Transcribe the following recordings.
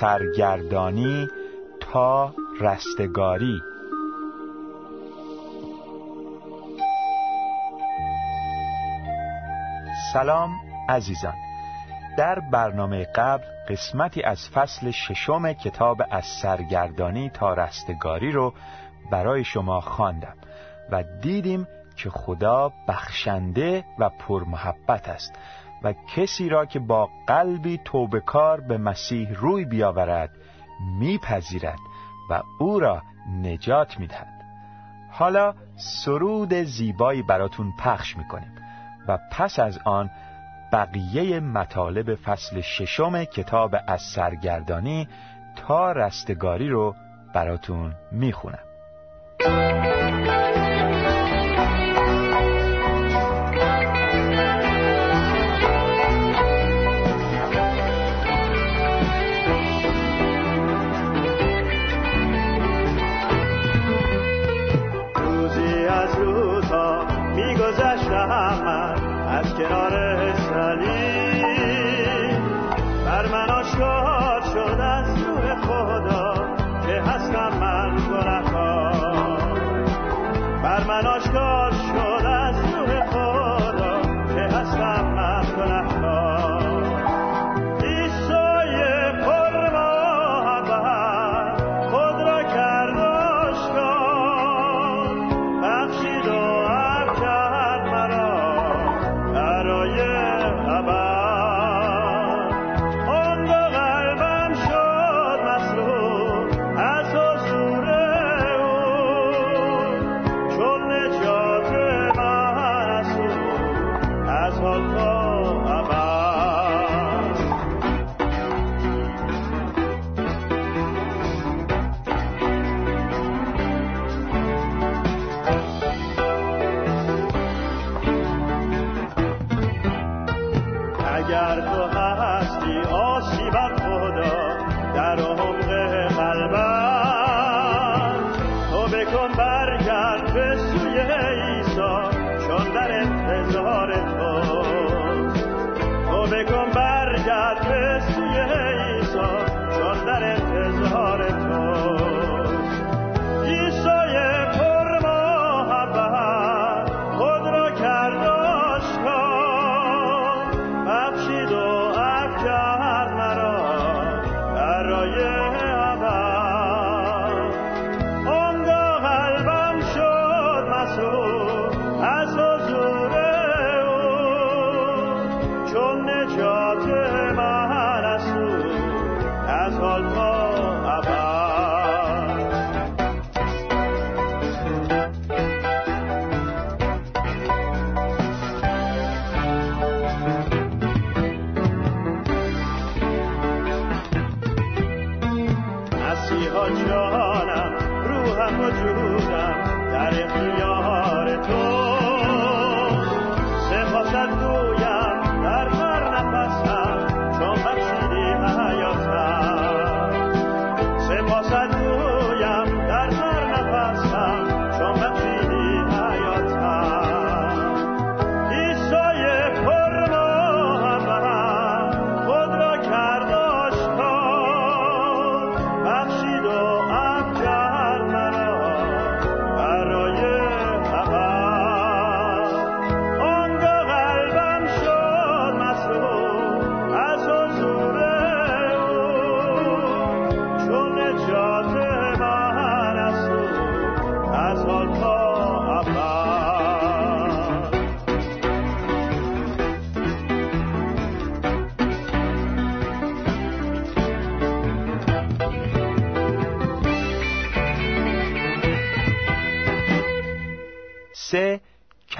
سرگردانی تا رستگاری. سلام عزیزان. در برنامه قبل قسمتی از فصل ششم کتاب از سرگردانی تا رستگاری رو برای شما خواندم و دیدیم که خدا بخشنده و پرمحبت است. و کسی را که با قلبی توبکار به مسیح روی بیاورد میپذیرد و او را نجات می‌دهد. حالا سرود زیبایی براتون پخش می‌کنیم و پس از آن بقیه مطالب فصل ششم کتاب از سرگردانی تا رستگاری رو براتون می‌خونم.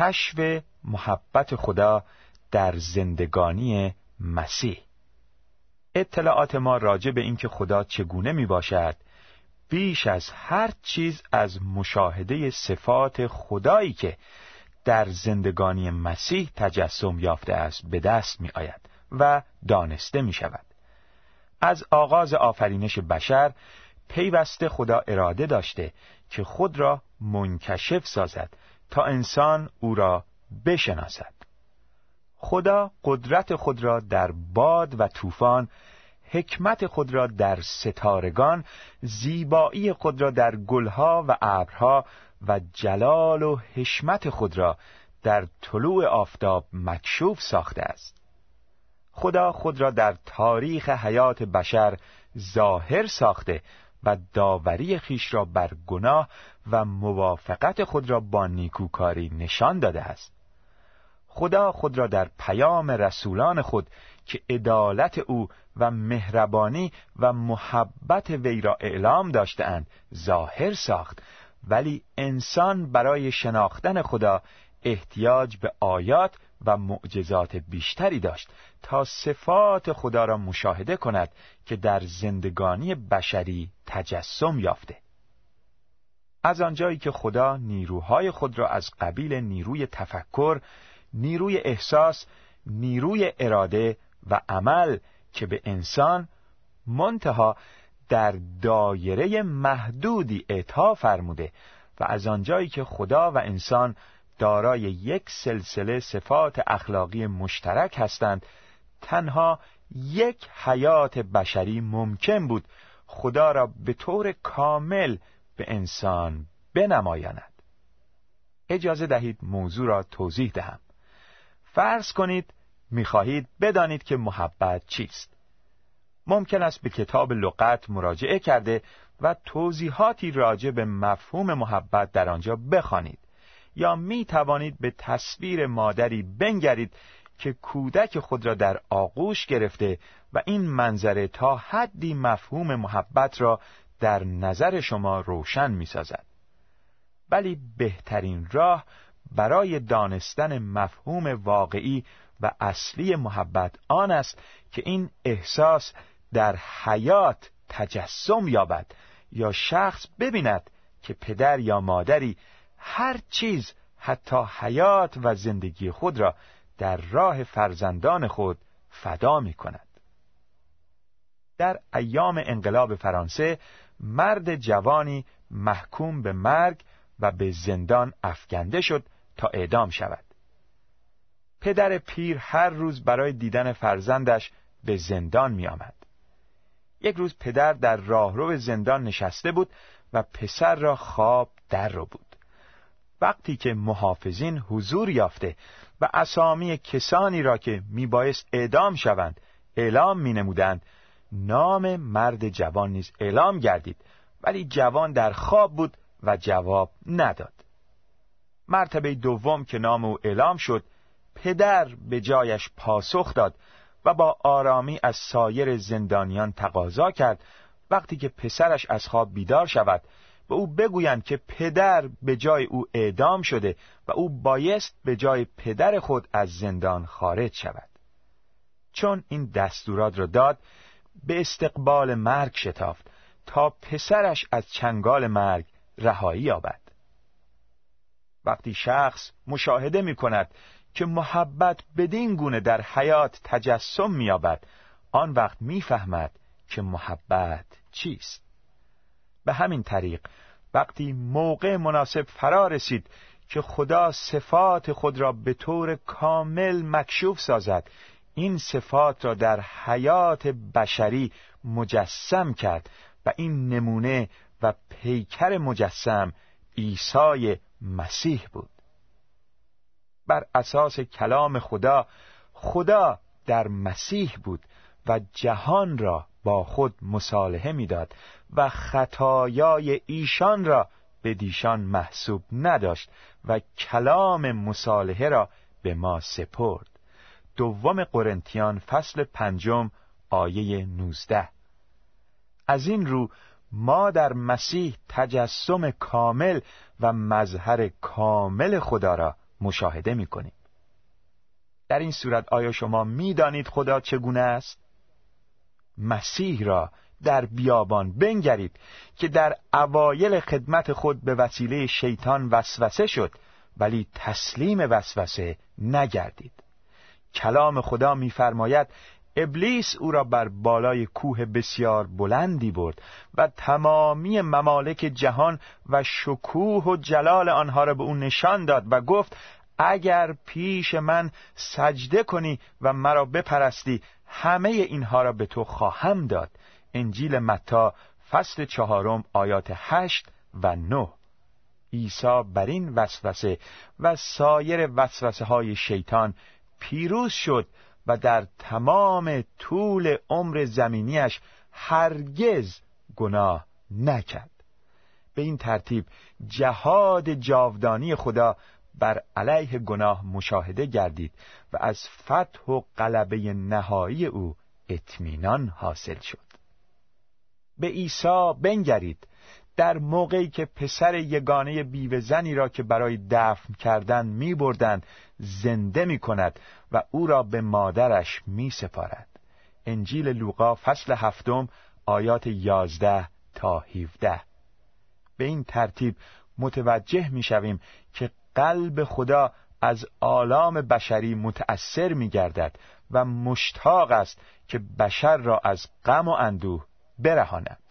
کشف محبت خدا در زندگانی مسیح اطلاعات ما راجع به اینکه خدا چگونه می باشد بیش از هر چیز از مشاهده صفات خدایی که در زندگانی مسیح تجسم یافته است به دست می آید و دانسته می شود. از آغاز آفرینش بشر پیوسته خدا اراده داشته که خود را منکشف سازد تا انسان او را بشناسد. خدا قدرت خود را در باد و طوفان حکمت خود را در ستارگان زیبایی خود را در گلها و ابرها و جلال و حشمت خود را در طلوع آفتاب مکشوف ساخته است. خدا خود را در تاریخ حیات بشر ظاهر ساخته و داوری خیش را بر گناه و موافقت خود را با نیکوکاری نشان داده است. خدا خود را در پیام رسولان خود که عدالت او و مهربانی و محبت وی را اعلام داشتهاند ظاهر ساخت. ولی انسان برای شناختن خدا احتیاج به آیات و معجزات بیشتری داشت تا صفات خدا را مشاهده کند که در زندگانی بشری تجسم یافته. از آنجایی که خدا نیروهای خود را از قبیل نیروی تفکر، نیروی احساس، نیروی اراده و عمل که به انسان منتها در دایره محدودی اعطا فرموده و از آنجایی که خدا و انسان دارای یک سلسله صفات اخلاقی مشترک هستند تنها یک حیات بشری ممکن بود خدا را به طور کامل به انسان بنمایاند. اجازه دهید موضوع را توضیح دهم. فرض کنید می‌خواهید بدانید که محبت چیست. ممکن است به کتاب لغت مراجعه کرده و توضیحاتی راجع به مفهوم محبت در آنجا بخوانید. یا می توانید به تصویر مادری بنگرید که کودک خود را در آغوش گرفته و این منظره تا حدی مفهوم محبت را در نظر شما روشن می سازد. ولی بهترین راه برای دانستن مفهوم واقعی و اصلی محبت آن است که این احساس در حیات تجسم یابد یا شخص ببیند که پدر یا مادری هر چیز حتی حیات و زندگی خود را در راه فرزندان خود فدا می کند. در ایام انقلاب فرانسه مرد جوانی محکوم به مرگ و به زندان افکنده شد تا اعدام شود. پدر پیر هر روز برای دیدن فرزندش به زندان می آمد. یک روز پدر در راهرو زندان نشسته بود و پسر را خواب در رو بود. وقتی که محافظین حضور یافته و اسامی کسانی را که میبایست اعدام شوند اعلام می نمودند نام مرد جوان نیز اعلام گردید ولی جوان در خواب بود و جواب نداد. مرتبه دوم که نام او اعلام شد پدر به جایش پاسخ داد و با آرامی از سایر زندانیان تقاضا کرد. وقتی که پسرش از خواب بیدار شود به او بگویند که پدر به جای او اعدام شده و او بایست به جای پدر خود از زندان خارج شود. چون این دستورات را داد به استقبال مرگ شتافت تا پسرش از چنگال مرگ رهایی یابد. وقتی شخص مشاهده می کند که محبت بدین گونه در حیات تجسم می‌یابد آن وقت می‌فهمد که محبت چیست. به همین طریق وقتی موقع مناسب فرا رسید که خدا صفات خود را به طور کامل مکشوف سازد این صفات را در حیات بشری مجسم کرد و این نمونه و پیکر مجسم عیسی مسیح بود. بر اساس کلام خدا خدا در مسیح بود و جهان را با خود مصالحه می‌داد و خطایای ایشان را به دیشان محسوب نداشت و کلام مصالحه را به ما سپرد. دوم قرنتیان فصل پنجم آیه نوزده از این رو ما در مسیح تجسم کامل و مظهر کامل خدا را مشاهده می کنیم. در این صورت آیا شما می‌دانید خدا چگونه است؟ مسیح را در بیابان بنگرید که در اوایل خدمت خود به وسیله شیطان وسوسه شد ولی تسلیم وسوسه نگردید کلام خدا می‌فرماید ابلیس او را بر بالای کوه بسیار بلندی برد و تمامی ممالک جهان و شکوه و جلال آنها را به او نشان داد و گفت اگر پیش من سجده کنی و مرا بپرستی همه اینها را به تو خواهم داد. انجیل متا فصل چهارم آیات هشت و نه. عیسی بر این وسوسه و سایر وسوسه های شیطان پیروز شد و در تمام طول عمر زمینیش هرگز گناه نکرد. به این ترتیب جهاد جاودانی خدا بر علیه گناه مشاهده گردید و از فتح و غلبه نهایی او اطمینان حاصل شد. به عیسی بنگرید در موقعی که پسر یگانه بیوه زنی را که برای دفن کردن می بردن زنده می کند و او را به مادرش می سپارد. انجیل لوقا فصل هفتم آیات یازده تا هیوده به این ترتیب متوجه می شویم که قلب خدا از آلام بشری متأثر می گردد و مشتاق است که بشر را از غم و اندوه برهاند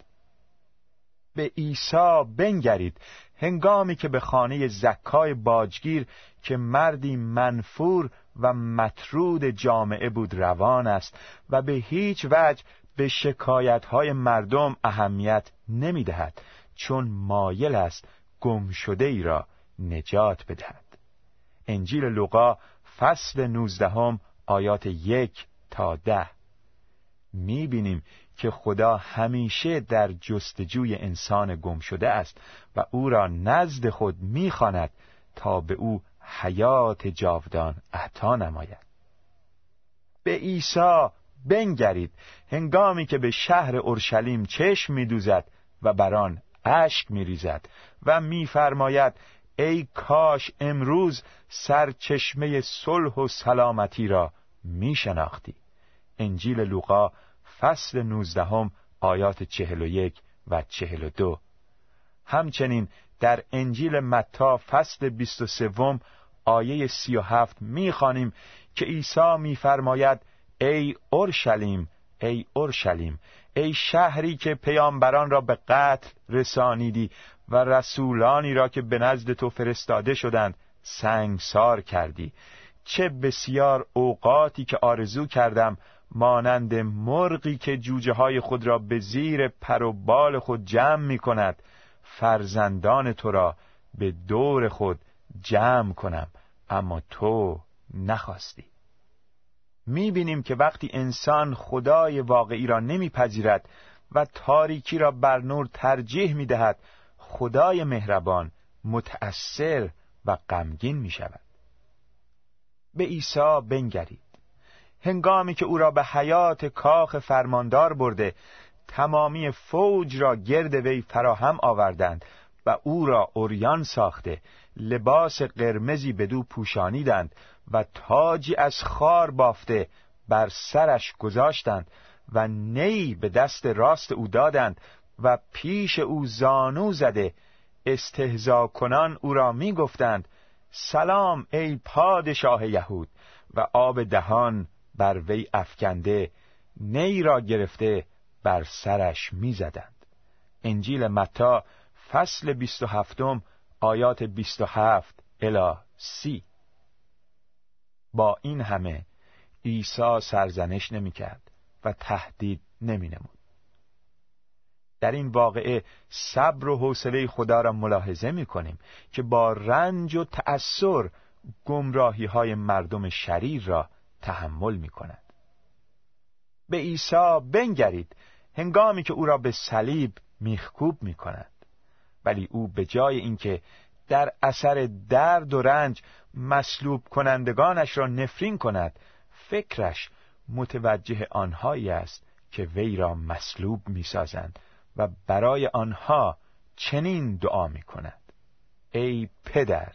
به عیسی بنگرید. هنگامی که به خانه زکای باجگیر که مردی منفور و مطرود جامعه بود روان است و به هیچ وجه به شکایت مردم اهمیت نمی دهد چون مایل است گم شده ای را نجات بدهد. انجیل لوقا فصل نوزدهم آیات یک تا ده. می بینیم که خدا همیشه در جستجوی انسان گم شده است و او را نزد خود می‌خواند تا به او حیات جاودان عطا نماید. به عیسی بنگرید. هنگامی که به شهر اورشلیم چشم میدوزد و بر آن اشک میریزد و میفرماید ای کاش امروز سرچشمه صلح و سلامتی را میشناختی. انجیل لوقا فصل نوزدهم آیات چهل و یک و چهل و دو. همچنین در انجیل متا فصل بیست و سوم آیه سی و هفت می‌خوانیم که عیسی میفرماید ای اورشلیم ای اورشلیم ای شهری که پیامبران را به قتل رسانیدی و رسولانی را که به نزد تو فرستاده شدند سنگسار کردی. چه بسیار اوقاتی که آرزو کردم مانند مرغی که جوجه های خود را به زیر پر و بال خود جمع می کند فرزندان تو را به دور خود جمع کنم اما تو نخواستی. می بینیم که وقتی انسان خدای واقعی را نمیپذیرد و تاریکی را بر نور ترجیح می دهد خدای مهربان متأثر و غمگین می شود به عیسی بنگرید. هنگامی که او را به حیات کاخ فرماندار برده تمامی فوج را گرد وی فراهم آوردند و او را اوریان ساخته. لباس قرمزی بدو پوشانیدند و تاجی از خار بافته بر سرش گذاشتند و نی به دست راست او دادند و پیش او زانو زده. استهزا کنان او را می گفتند سلام ای پادشاه یهود و آب دهان بر وی افکنده نی را گرفته بر سرش می‌زدند انجیل متا فصل بیست و هفتم آیات بیست و هفت الی سی با این همه عیسی سرزنش نمی‌کرد و تهدید نمی نمود. در این واقعه صبر و حوصله خدا را ملاحظه می کنیم که با رنج و تأثیر گمراهی های مردم شریر را تحمل می کند. به عیسی بنگرید هنگامی که او را به صلیب میخکوب می کند. ولی او به جای اینکه در اثر درد و رنج مصلوب کنندگانش را نفرین کند فکرش متوجه آنهایی است که وی را مصلوب می‌سازند و برای آنها چنین دعا می کند ای پدر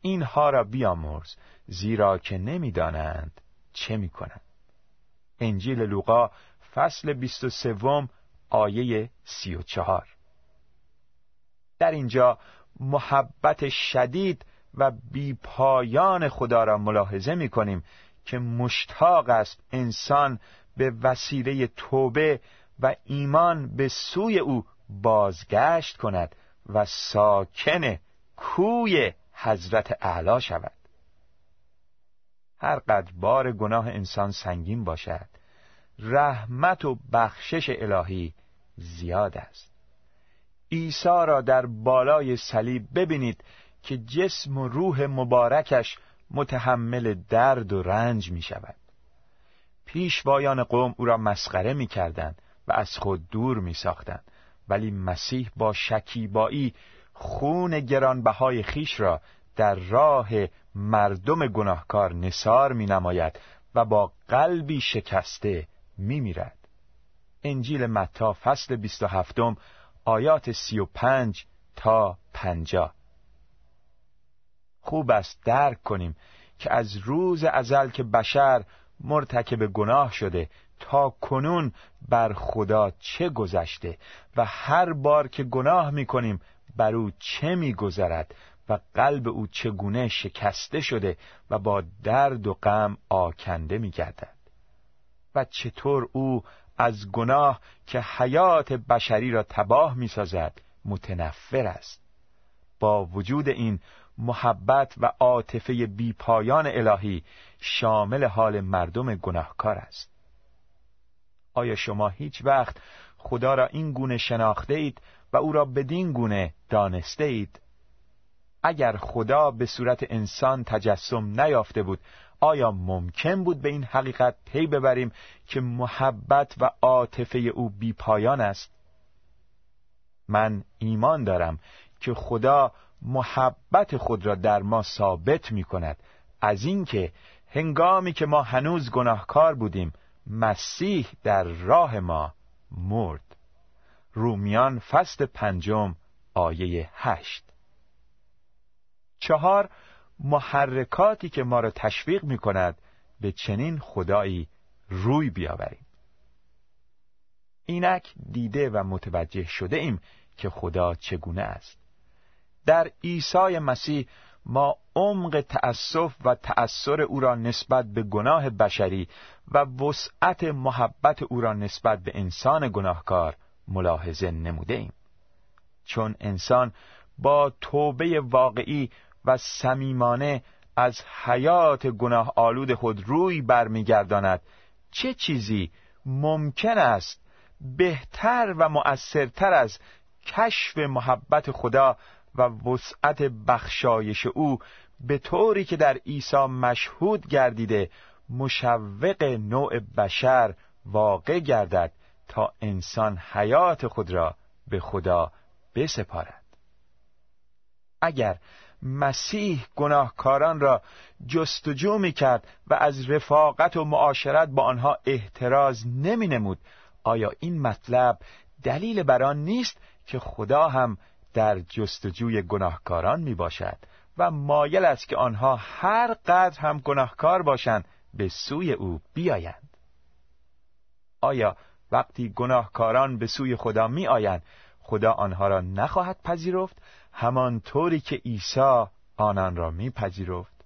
اینها را بیامرز زیرا که نمی‌دانند چه می کنند انجیل لوقا فصل بیست و سوم آیه سی و چهار. در اینجا محبت شدید و بیپایان خدا را ملاحظه می کنیم که مشتاق است انسان به وسیله توبه و ایمان به سوی او بازگشت کند و ساکن کوی حضرت اعلا شود. هر قدر بار گناه انسان سنگین باشد رحمت و بخشش الهی زیاد است عیسی را در بالای صلیب ببینید که جسم و روح مبارکش متحمل درد و رنج می شود پیشوایان قوم او را مسخره می کردن و از خود دور می ساختن. ولی مسیح با شکیبایی خون گرانبهای خیش را در راه مردم گناهکار نصار می نماید و با قلبی شکسته می میرد. انجیل متا فصل 27 آیات 35 تا 50 خوب است درک کنیم که از روز ازل که بشر مرتکب گناه شده تا کنون بر خدا چه گذشته و هر بار که گناه می‌کنیم بر او چه میگذرد و قلب او چگونه شکسته شده و با درد و غم آکنده میگردد. و چطور او از گناه که حیات بشری را تباه می‌سازد متنفر است. با وجود این محبت و عاطفه بیپایان الهی شامل حال مردم گناهکار است. آیا شما هیچ وقت خدا را این گونه شناخته اید و او را بدین گونه دانسته اید؟ اگر خدا به صورت انسان تجسم نیافته بود آیا ممکن بود به این حقیقت پی ببریم که محبت و عاطفه او بیپایان است؟ من ایمان دارم که خدا محبت خود را در ما ثابت می کند. از اینکه هنگامی که ما هنوز گناهکار بودیم مسیح در راه ما مرد. رومیان فصل پنجم آیه هشت. چهار محرکاتی که ما را تشویق می کند به چنین خدایی روی بیاوریم. اینک دیده و متوجه شده ایم که خدا چگونه است. در عیسی مسیح ما عمق تأسف و تأثر او را نسبت به گناه بشری و وسعت محبت او را نسبت به انسان گناهکار ملاحظه نموده ایم. چون انسان با توبه واقعی و صمیمانه از حیات گناه آلود خود روی برمیگرداند. چه چیزی ممکن است بهتر و مؤثرتر از کشف محبت خدا و وسعت بخشایش او به طوری که در عیسی مشهود گردیده مشوق نوع بشر واقع گردد تا انسان حیات خود را به خدا بسپارد. اگر مسیح گناهکاران را جستجو می کرد و از رفاقت و معاشرت با آنها احتراز نمی نمود آیا این مطلب دلیل بر آن نیست که خدا هم در جستجوی گناهکاران می باشد و مایل است که آنها هر قدر هم گناهکار باشند به سوی او بیایند؟ آیا وقتی گناهکاران به سوی خدا می آیند خدا آنها را نخواهد پذیرفت؟ همانطوری که عیسی آنان را میپذیرفت.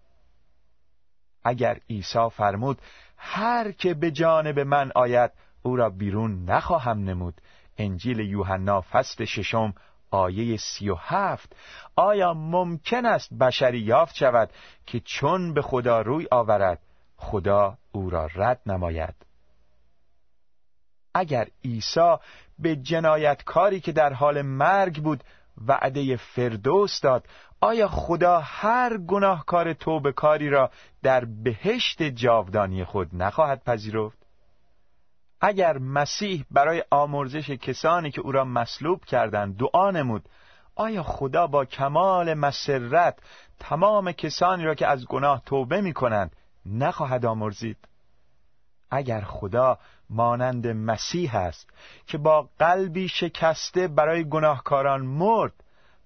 اگر عیسی فرمود هر که به جانب من آید او را بیرون نخواهم نمود. انجیل یوحنا فصل ششم آیه سی و هفت. آیا ممکن است بشری یافت شود که چون به خدا روی آورد خدا او را رد نماید؟ اگر عیسی به جنایتکاری که در حال مرگ بود وعده فردوس داد آیا خدا هر گناهکار توبکاری را در بهشت جاودانی خود نخواهد پذیرفت؟ اگر مسیح برای آمرزش کسانی که او را مصلوب کردند دعا نمود آیا خدا با کمال مسرت تمام کسانی را که از گناه توبه می کنند نخواهد آمرزید؟ اگر خدا مانند مسیح است که با قلبی شکسته برای گناهکاران مرد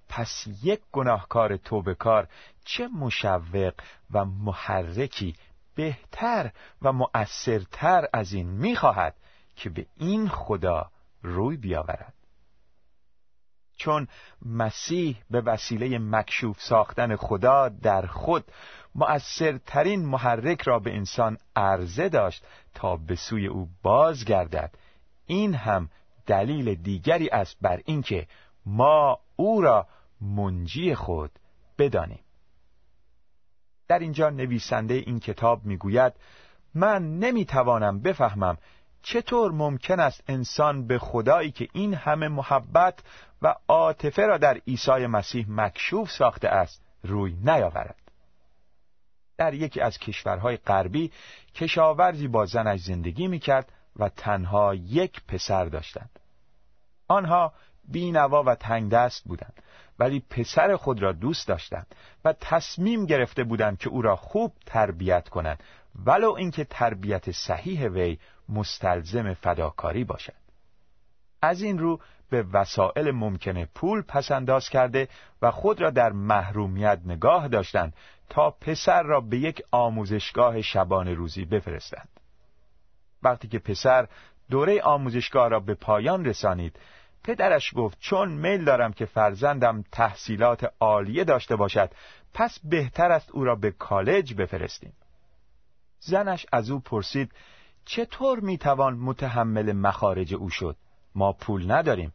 پس یک گناهکار توبکار چه مشوق و محرکی بهتر و مؤثرتر از این می‌خواهد که به این خدا روی بیاورد. چون مسیح به وسیله مکشوف ساختن خدا در خود مؤثرترین محرک را به انسان عرضه داشت تا به سوی او بازگردد. این هم دلیل دیگری است بر اینکه ما او را منجی خود بدانیم. در اینجا نویسنده این کتاب می‌گوید من نمی‌توانم بفهمم چطور ممکن است انسان به خدایی که این همه محبت و عاطفه را در عیسی مسیح مکشوف ساخته است روی نیاورد. در یکی از کشورهای غربی کشاورزی با زنش زندگی می‌کرد و تنها یک پسر داشتند. آنها بینوا و تنگ دست بودند ولی پسر خود را دوست داشتند و تصمیم گرفته بودند که او را خوب تربیت کنند ولو اینکه تربیت صحیح وی مستلزم فداکاری باشد. از این رو به وسایل ممکنه پول پسنداز کرده و خود را در محرومیت نگاه داشتند تا پسر را به یک آموزشگاه شبان روزی بفرستند. وقتی که پسر دوره آموزشگاه را به پایان رسانید پدرش گفت چون میل دارم که فرزندم تحصیلات عالیه داشته باشد پس بهتر است او را به کالج بفرستیم. زنش از او پرسید چطور می‌توان متحمل مخارج او شد؟ ما پول نداریم.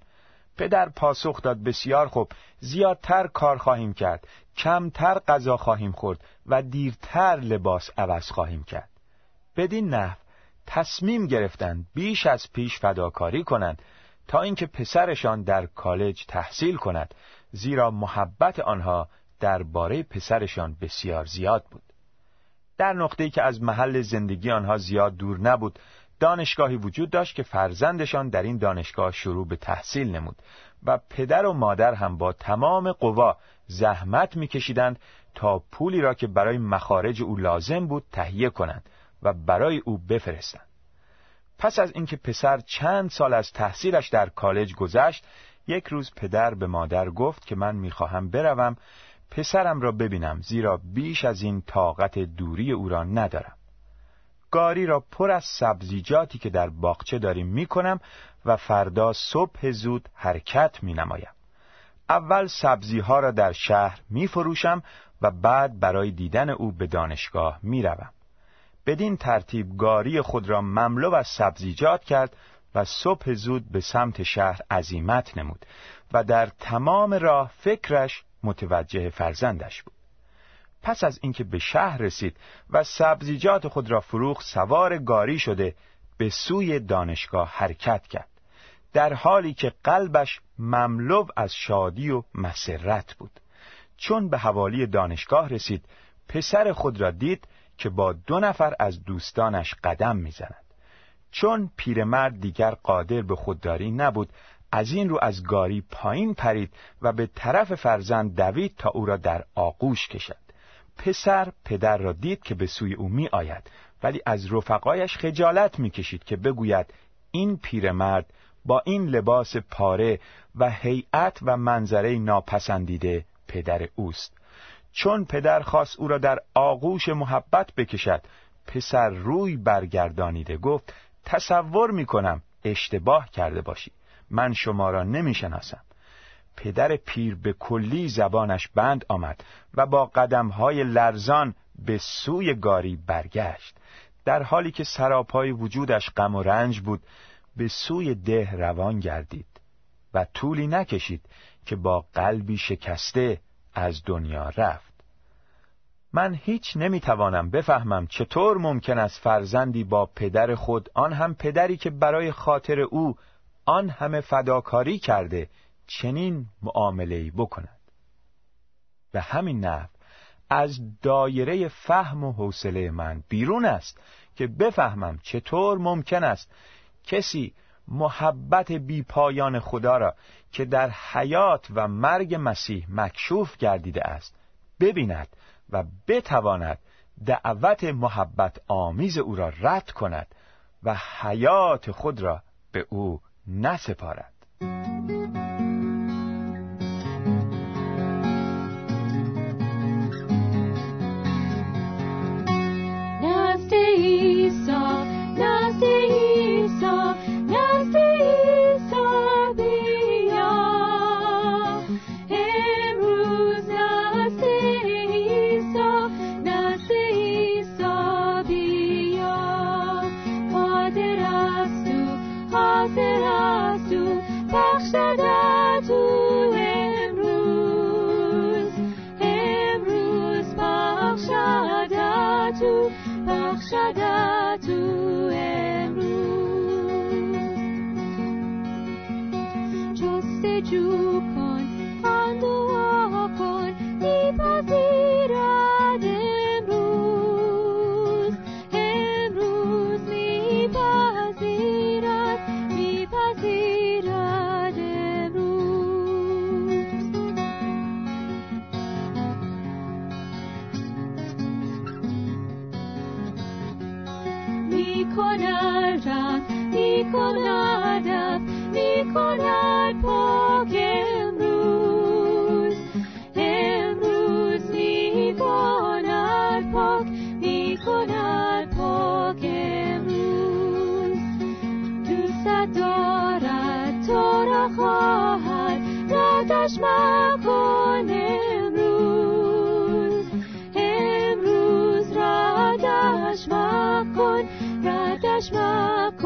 پدر پاسخ داد بسیار خوب زیادتر کار خواهیم کرد. کمتر غذا خواهیم خورد و دیرتر لباس عوض خواهیم کرد. بدین نحو تصمیم گرفتند بیش از پیش فداکاری کنند تا اینکه پسرشان در کالج تحصیل کند زیرا محبت آنها درباره پسرشان بسیار زیاد بود. در نقطه‌ای که از محل زندگی آنها زیاد دور نبود دانشگاهی وجود داشت که فرزندشان در این دانشگاه شروع به تحصیل نمود و پدر و مادر هم با تمام قوا زحمت میکشیدند تا پولی را که برای مخارج او لازم بود تهیه کنند و برای او بفرستند. پس از اینکه پسر چند سال از تحصیلش در کالج گذشت یک روز پدر به مادر گفت که من می‌خواهم بروم پسرم را ببینم زیرا بیش از این طاقت دوری او را ندارم گاری را پر از سبزیجاتی که در باغچه داریم می‌کنم و فردا صبح زود حرکت می نمایم. اول سبزی ها را در شهر می فروشم و بعد برای دیدن او به دانشگاه می روم. بدین ترتیب گاری خود را مملو از سبزیجات کرد و صبح زود به سمت شهر عزیمت نمود و در تمام راه فکرش متوجه فرزندش بود. پس از اینکه به شهر رسید و سبزیجات خود را فروخ سوار گاری شده به سوی دانشگاه حرکت کرد در حالی که قلبش مملو از شادی و مسرت بود. چون به حوالی دانشگاه رسید پسر خود را دید که با دو نفر از دوستانش قدم می‌زند. چون پیرمرد دیگر قادر به خودداری نبود از این رو از گاری پایین پرید و به طرف فرزند دوید تا او را در آغوش کشد. پسر پدر را دید که به سوی او می آید ولی از رفقایش خجالت می کشید که بگوید این پیرمرد با این لباس پاره و هیئت و منظره ناپسندیده پدر اوست. چون پدر خواست او را در آغوش محبت بکشد پسر روی برگردانیده گفت تصور می کنم اشتباه کرده باشی من شما را نمی شناسم پدر پیر به کلی زبانش بند آمد و با قدمهای لرزان به سوی گاری برگشت. در حالی که سراپای وجودش غم و رنج بود به سوی ده روان گردید و طولی نکشید که با قلبی شکسته از دنیا رفت. من هیچ نمی‌توانم بفهمم چطور ممکن است فرزندی با پدر خود آن هم پدری که برای خاطر او آن همه فداکاری کرده چنین معامله بکند. به همین نحو از دایره فهم و حوصله من بیرون است که بفهمم چطور ممکن است کسی محبت بی پایان خدا را که در حیات و مرگ مسیح مکشوف گردیده است ببیند و بتواند دعوت محبت آمیز او را رد کند و حیات خود را به او نسپارد. می کند می کند می کند پاک امروز. امروز می کند پاک می کند پاک امروز. دوست دارد تو را خواهد ردش مکنه Christmas.